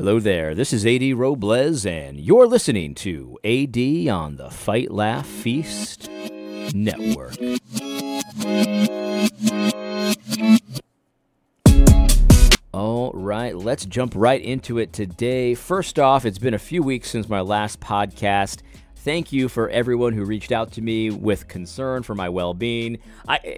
Hello there. This is AD Robles, and you're listening to AD on the Fight Laugh Feast Network. All right, let's jump right into it today. First off, it's been a few weeks since my last podcast. Thank you for everyone who reached out to me with concern for my well being.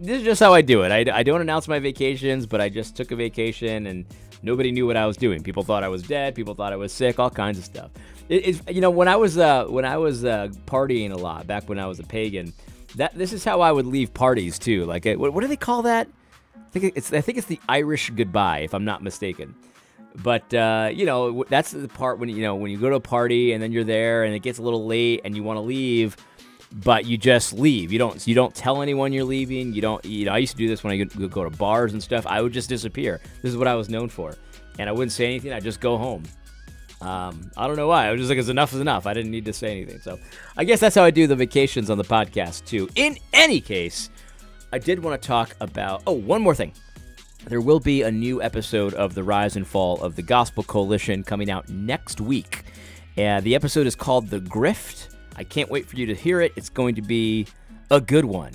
This is just how I do it. I, I don't announce my vacations, but I just took a vacation and nobody knew what I was doing. People thought I was dead. People thought I was sick. All kinds of stuff. It, you know, when I was uh, when I was uh, partying a lot back when I was a pagan, that this is how I would leave parties too. Like, what, what do they call that? I think it's I think it's the Irish goodbye, if I'm not mistaken. But uh, you know, that's the part when you know when you go to a party and then you're there and it gets a little late and you want to leave, but you just leave. You don't you don't tell anyone you're leaving. You don't. You know, I used to do this when I would go to bars and stuff. I would just disappear. This is what I was known for, and I wouldn't say anything. I'd just go home. Um, I don't know why. I was just like, it's enough is enough. I didn't need to say anything. So I guess that's how I do the vacations on the podcast too. In any case, I did want to talk about. Oh, one more thing. There will be a new episode of the Rise and Fall of the Gospel Coalition coming out next week. And the episode is called The Grift. I can't wait for you to hear it. It's going to be a good one.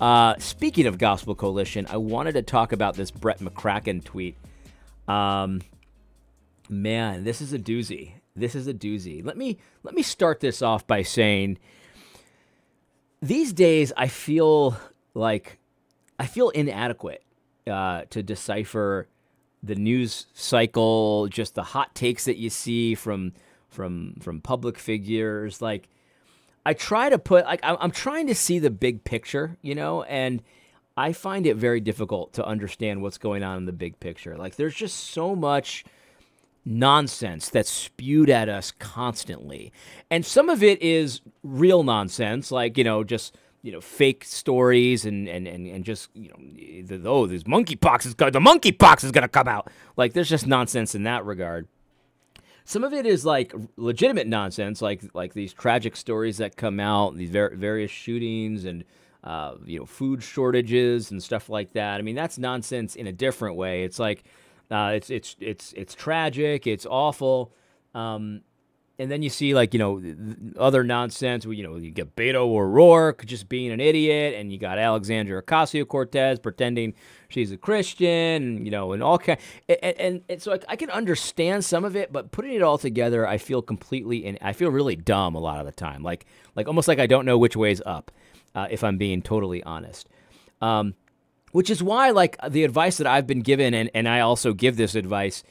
Uh, speaking of Gospel Coalition, I wanted to talk about this Brett McCracken tweet. Um, man, this is a doozy. This is a doozy. Let me let me start this off by saying these days I feel like I feel inadequate uh, to decipher the news cycle, just the hot takes that you see from from from public figures. Like, I try to put like I'm trying to see the big picture, you know, and I find it very difficult to understand what's going on in the big picture. Like, there's just so much nonsense that's spewed at us constantly. And some of it is real nonsense, like, you know, just you know fake stories and and and, and just you know the, oh this monkeypox is the monkeypox is to come out like there's just nonsense in that regard some of it is like legitimate nonsense like like these tragic stories that come out these ver- various shootings and uh, you know food shortages and stuff like that. I mean that's nonsense in a different way. It's like uh, it's it's it's it's tragic it's awful. Um, and then you see like you know other nonsense you know you get Beto O'Rourke just being an idiot, and you got Alexandria Ocasio Cortez pretending she's a Christian, and, you know, and all kind. And, and, and so I, I, can understand some of it, but putting it all together, I feel completely and I feel really dumb a lot of the time, like like almost like I don't know which way's up, uh, if I'm being totally honest. Um, which is why like the advice that I've been given, and and I also give this advice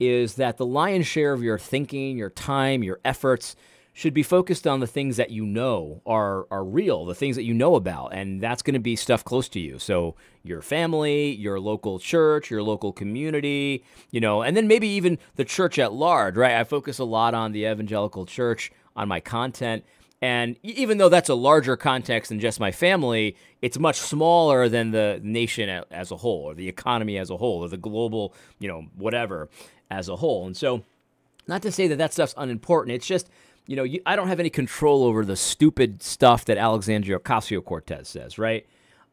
is that the lion's share of your thinking, your time, your efforts should be focused on the things that you know are are real, the things that you know about, and that's going to be stuff close to you. So your family, your local church, your local community, you know, and then maybe even the church at large, right? I focus a lot on the evangelical church on my content. And even though that's a larger context than just my family, it's much smaller than the nation as a whole, or the economy as a whole, or the global, you know, whatever as a whole. And so, not to say that that stuff's unimportant. It's just, you know, you, I don't have any control over the stupid stuff that Alexandria Ocasio Cortez says, right?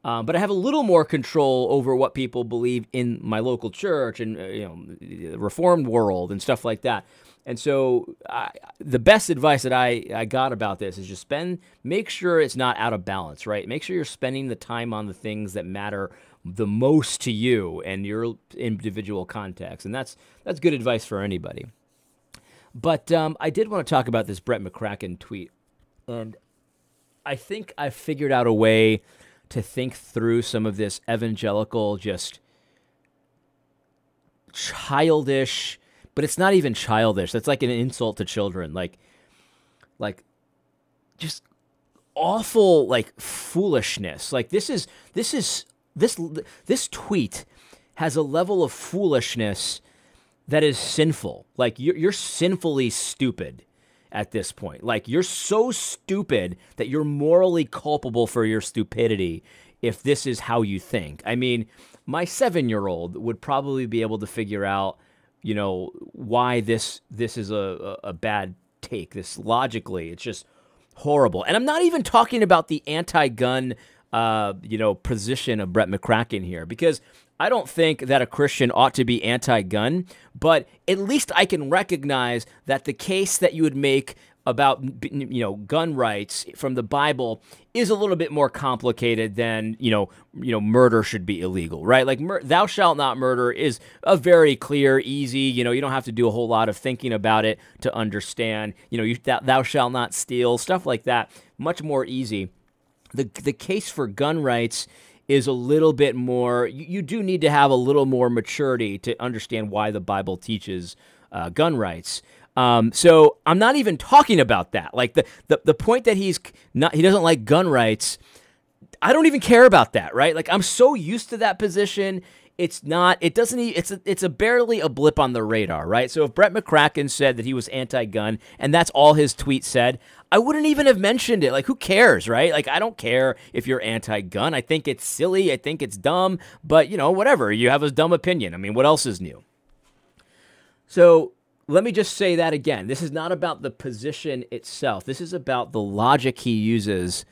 Um, but I have a little more control over what people believe in my local church and uh, you know the reformed world and stuff like that. And so, I, the best advice that I, I got about this is just spend, make sure it's not out of balance, right? Make sure you're spending the time on the things that matter the most to you and your individual context. And that's that's good advice for anybody. But um, I did want to talk about this Brett McCracken tweet, and I think I figured out a way to think through some of this evangelical, just childish, but it's not even childish. That's like an insult to children. Like, like, just awful, like foolishness. Like this is this is this this tweet has a level of foolishness that is sinful. Like you're, you're sinfully stupid at this point. Like you're so stupid that you're morally culpable for your stupidity if this is how you think. I mean, my 7-year-old would probably be able to figure out, you know, why this this is a, a, bad take. This logically, it's just horrible. And I'm not even talking about the anti-gun uh, you know, position of Brett McCracken here because I don't think that a Christian ought to be anti gun, but at least I can recognize that the case that you would make about you know gun rights from the Bible is a little bit more complicated than you know you know murder should be illegal, right? Like mur- thou shalt not murder is a very clear, easy. You know you don't have to do a whole lot of thinking about it to understand. You know you thou, thou shalt not steal stuff like that, much more easy. The the case for gun rights is a little bit more. You, you do need to have a little more maturity to understand why the Bible teaches uh, gun rights. Um, so I'm not even talking about that. Like the, the the point that he's not he doesn't like gun rights. I don't even care about that, right? Like I'm so used to that position. It's not. It doesn't. It's a, it's a barely a blip on the radar, right? So if Brett McCracken said that he was anti-gun and that's all his tweet said, I wouldn't even have mentioned it. Like who cares, right? Like I don't care if you're anti-gun. I think it's silly. I think it's dumb. But you know, whatever. You have a dumb opinion. I mean, what else is new? So let me just say that again. This is not about the position itself. This is about the logic he uses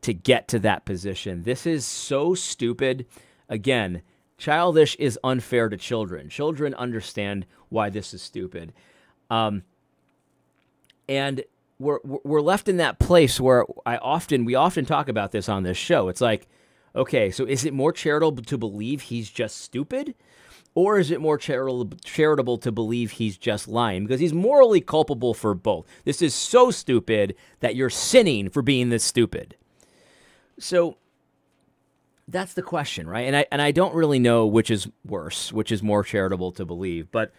to get to that position. This is so stupid. Again, childish is unfair to children. Children understand why this is stupid. Um, and we're we're left in that place where I often we often talk about this on this show. It's like, okay, so is it more charitable to believe he's just stupid? Or is it more charitable, charitable to believe he's just lying? Because he's morally culpable for both. This is so stupid that you're sinning for being this stupid. So that's the question, right? And I and I don't really know which is worse, which is more charitable to believe, but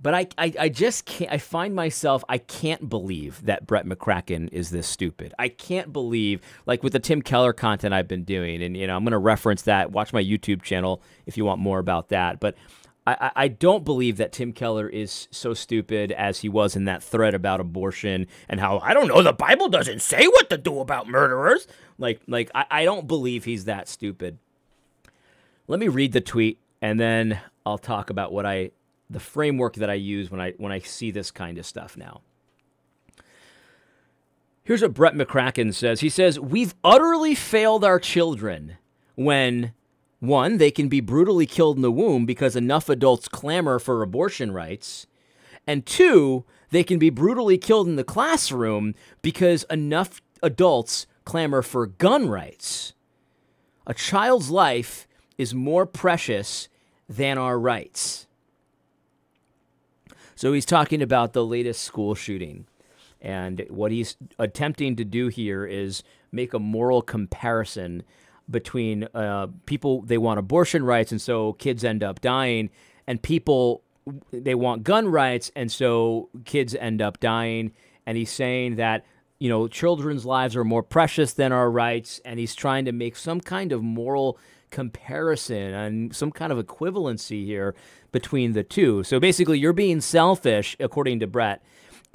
but I, I, I just can't. I find myself. I can't believe that Brett McCracken is this stupid. I can't believe, like with the Tim Keller content I've been doing, and you know, I'm going to reference that. Watch my YouTube channel if you want more about that. But I, I don't believe that Tim Keller is so stupid as he was in that thread about abortion and how I don't know the Bible doesn't say what to do about murderers. Like, like I, I don't believe he's that stupid. Let me read the tweet and then I'll talk about what I the framework that I use when I when I see this kind of stuff now. Here's what Brett McCracken says. He says, We've utterly failed our children when, one, they can be brutally killed in the womb because enough adults clamor for abortion rights, and two, they can be brutally killed in the classroom because enough adults clamor for gun rights. A child's life is more precious than our rights. So he's talking about the latest school shooting. And what he's attempting to do here is make a moral comparison between uh, people, they want abortion rights, and so kids end up dying, and people, they want gun rights, and so kids end up dying. And he's saying that, you know, children's lives are more precious than our rights, and he's trying to make some kind of moral comparison and some kind of equivalency here between the two. So basically, you're being selfish, according to Brett,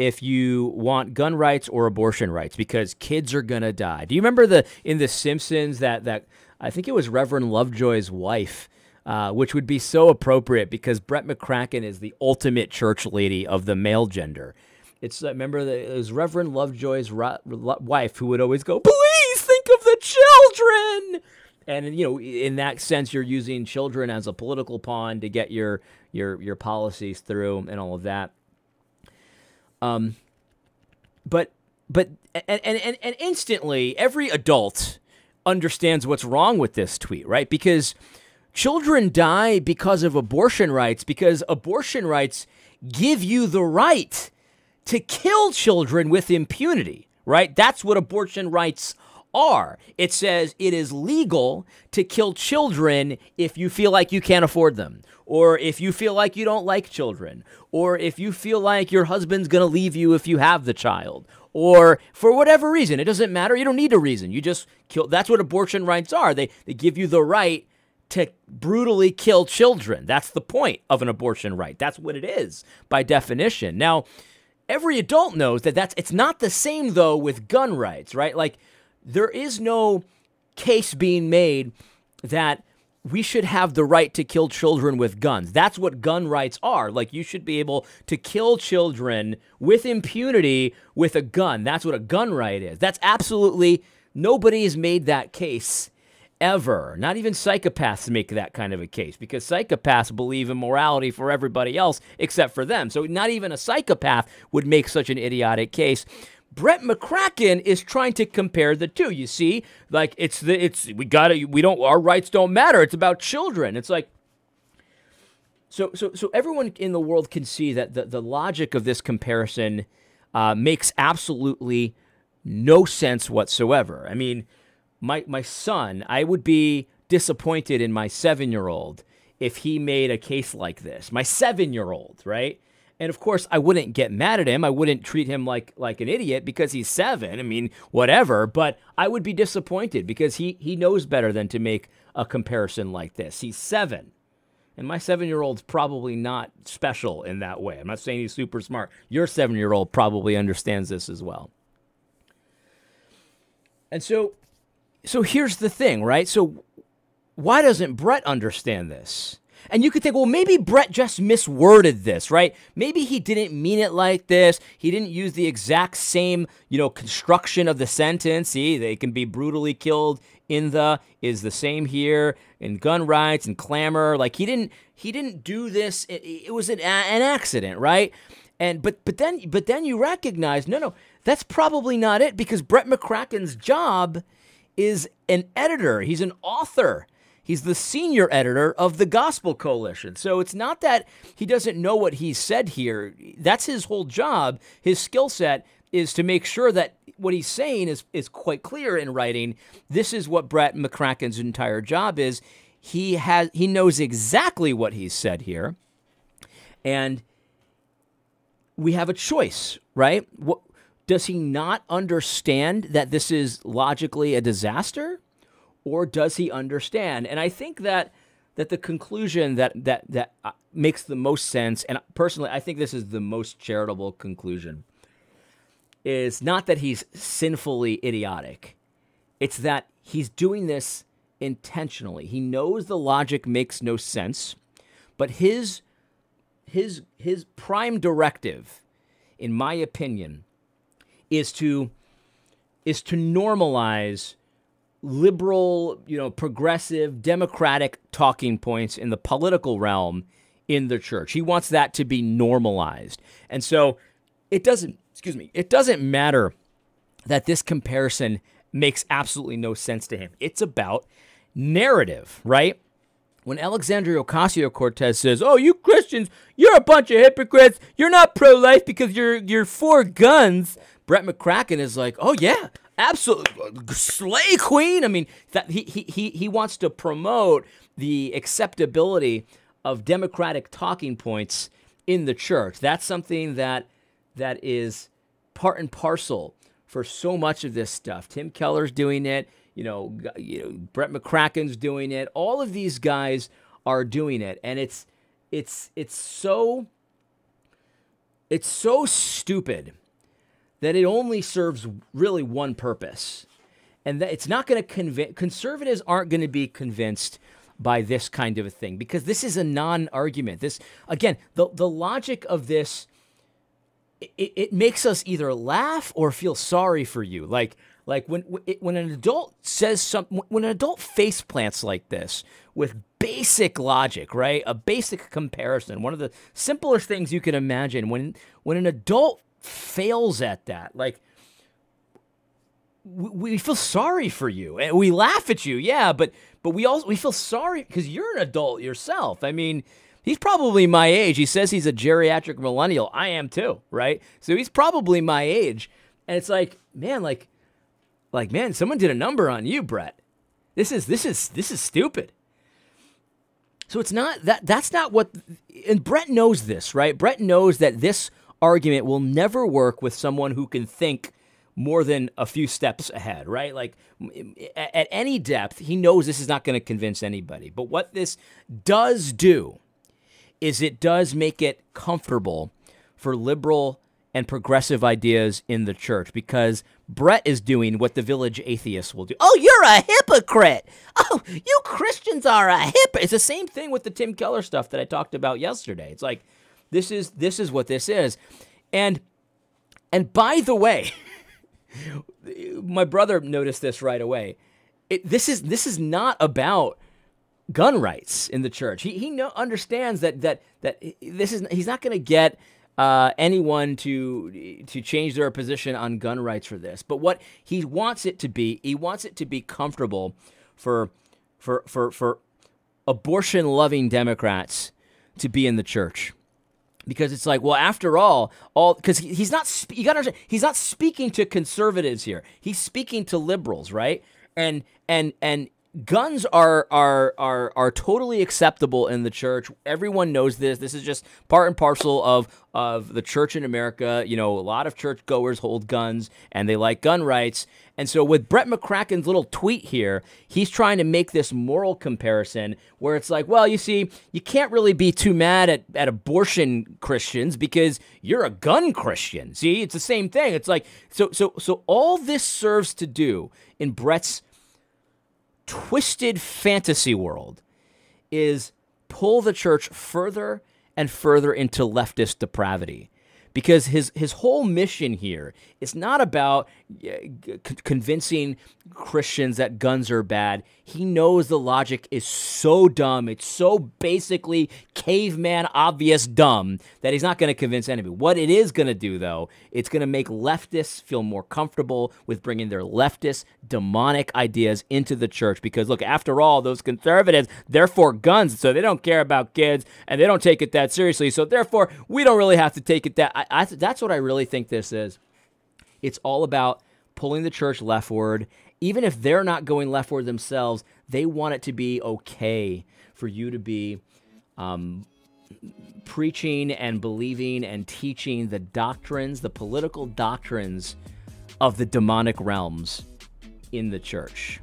if you want gun rights or abortion rights because kids are gonna die. Do you remember the in The Simpsons that that I think it was Reverend Lovejoy's wife, uh, which would be so appropriate because Brett McCracken is the ultimate church lady of the male gender. It's uh, remember that it was Reverend Lovejoy's ro- wife who would always go, "Please think of the children." and you know in that sense you're using children as a political pawn to get your your your policies through and all of that um but but and and and instantly every adult understands what's wrong with this tweet right? Because children die because of abortion rights because abortion rights give you the right to kill children with impunity right? That's what abortion rights are. It says it is legal to kill children if you feel like you can't afford them, or if you feel like you don't like children, or if you feel like your husband's going to leave you if you have the child, or for whatever reason. It doesn't matter. You don't need a reason. You just kill. That's what abortion rights are. They, they give you the right to brutally kill children. That's the point of an abortion right. That's what it is by definition. Now, every adult knows that that's it's not the same though with gun rights, right? Like there is no case being made that we should have the right to kill children with guns. That's what gun rights are. Like, you should be able to kill children with impunity with a gun. That's what a gun right is. That's absolutely Nobody has made that case ever. Not even psychopaths make that kind of a case because psychopaths believe in morality for everybody else except for them. So not even a psychopath would make such an idiotic case. Brett McCracken is trying to compare the two. You see, like it's the it's we got to we don't our rights don't matter. It's about children. It's like so so so everyone in the world can see that the the logic of this comparison uh, makes absolutely no sense whatsoever. I mean, my my son, I would be disappointed in my seven year old if he made a case like this. My seven year old, right? And of course, I wouldn't get mad at him. I wouldn't treat him like like an idiot because he's seven. I mean, whatever. But I would be disappointed because he he knows better than to make a comparison like this. He's seven. And my seven year old's probably not special in that way. I'm not saying he's super smart. Your seven year old probably understands this as well. And so so here's the thing, right? So why doesn't Brett understand this? And you could think, well, maybe Brett just misworded this, right? Maybe he didn't mean it like this. He didn't use the exact same, you know, construction of the sentence. See, they can be brutally killed in the is the same here in gun rights and clamor. Like he didn't he didn't do this. It, it was an, an accident, right? And but but then but then you recognize, no, no, that's probably not it because Brett McCracken's job is an editor. He's an author. He's the senior editor of the Gospel Coalition. So it's not that he doesn't know what he said here. That's his whole job. His skill set is to make sure that what he's saying is, is quite clear in writing. This is what Brett McCracken's entire job is. He has he knows exactly what he's said here. And we have a choice, right? What, does he not understand that this is logically a disaster? Or does he understand? And I think that that the conclusion that that that uh, makes the most sense, and personally, I think this is the most charitable conclusion, is not that he's sinfully idiotic. It's that he's doing this intentionally. He knows the logic makes no sense, but his his his prime directive, in my opinion, is to is to normalize liberal, you know, progressive, democratic talking points in the political realm in the church. He wants that to be normalized. And so it doesn't, excuse me, it doesn't matter that this comparison makes absolutely no sense to him. It's about narrative, right? When Alexandria Ocasio Cortez says, "Oh, you Christians, you're a bunch of hypocrites. You're not pro-life because you're you're for guns," Brett McCracken is like, oh yeah, absolutely, slay queen. I mean, that he he he he wants to promote the acceptability of democratic talking points in the church. That's something that that is part and parcel for so much of this stuff. Tim Keller's doing it. You know, you know, Brett McCracken's doing it. All of these guys are doing it, and it's it's it's so it's so stupid that it only serves really one purpose. And that it's not going to convince conservatives aren't going to be convinced by this kind of a thing because this is a non-argument. This again, the the logic of this it, it makes us either laugh or feel sorry for you. Like like when when an adult says something when an adult face plants like this with basic logic, right? A basic comparison. One of the simplest things you can imagine when when an adult fails at that. Like, we, feel sorry for you and we laugh at you, yeah, but but we also we feel sorry because you're an adult yourself. I mean, he's probably my age. He says he's a geriatric millennial. I am too, right? So he's probably my age, and it's like, man, like, like man, someone did a number on you, Brett. This is this is this is stupid. So it's not that that's not what and Brett knows this, right? Brett knows that this argument will never work with someone who can think more than a few steps ahead, right? Like at any depth, he knows this is not going to convince anybody. But what this does do is it does make it comfortable for liberal and progressive ideas in the church because Brett is doing what the village atheists will do. Oh, you're a hypocrite. Oh, you Christians are a hypocrite. It's the same thing with the Tim Keller stuff that I talked about yesterday. It's like, this is this is what this is. And and by the way, my brother noticed this right away. It, this is this is not about gun rights in the church. He he understands that that that this is he's not going to get uh, anyone to to change their position on gun rights for this. But what he wants it to be, he wants it to be comfortable for for for for abortion loving Democrats to be in the church because it's like, well, after all, all because he's not. You got to understand, he's not speaking to conservatives here. He's speaking to liberals, right? And and and guns are are are are totally acceptable in the church. Everyone knows this. This is just part and parcel of of the church in America. You know, a lot of church goers hold guns and they like gun rights. And so with Brett McCracken's little tweet here, he's trying to make this moral comparison where it's like, well, you see, you can't really be too mad at, at abortion Christians because you're a gun Christian. See, it's the same thing. It's like so so so all this serves to do in Brett's twisted fantasy world is pull the church further and further into leftist depravity because his his whole mission here is not about convincing Christians that guns are bad. He knows the logic is so dumb. It's so basically caveman obvious dumb that he's not going to convince anybody. What it is going to do though, it's going to make leftists feel more comfortable with bringing their leftist demonic ideas into the church because look, after all, those conservatives, they're for guns, so they don't care about kids and they don't take it that seriously. So therefore, we don't really have to take it that I, I, that's what I really think this is. It's all about pulling the church leftward. Even if they're not going leftward themselves, they want it to be okay for you to be um, preaching and believing and teaching the doctrines, the political doctrines of the demonic realms in the church.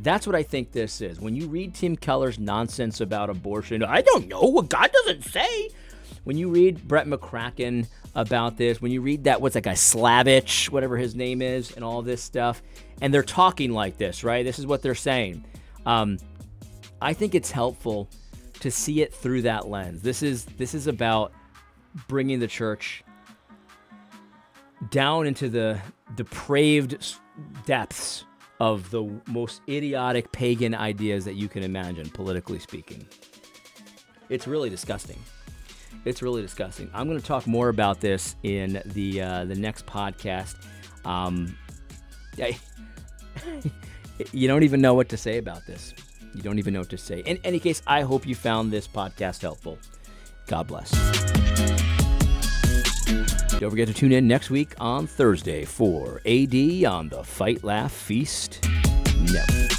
That's what I think this is. When you read Tim Keller's nonsense about abortion, I don't know what God doesn't say. When you read Brett McCracken about this, when you read that, what's that guy, Slavich, whatever his name is, and all this stuff, and they're talking like this, right? This is what they're saying. Um, I think it's helpful to see it through that lens. This is this is about bringing the church down into the depraved depths of the most idiotic pagan ideas that you can imagine, politically speaking. It's really disgusting. It's really disgusting. I'm going to talk more about this in the uh, the next podcast. Um, I, you don't even know what to say about this. You don't even know what to say. In any case, I hope you found this podcast helpful. God bless. Don't forget to tune in next week on Thursday for AD on the Fight Laugh Feast Network.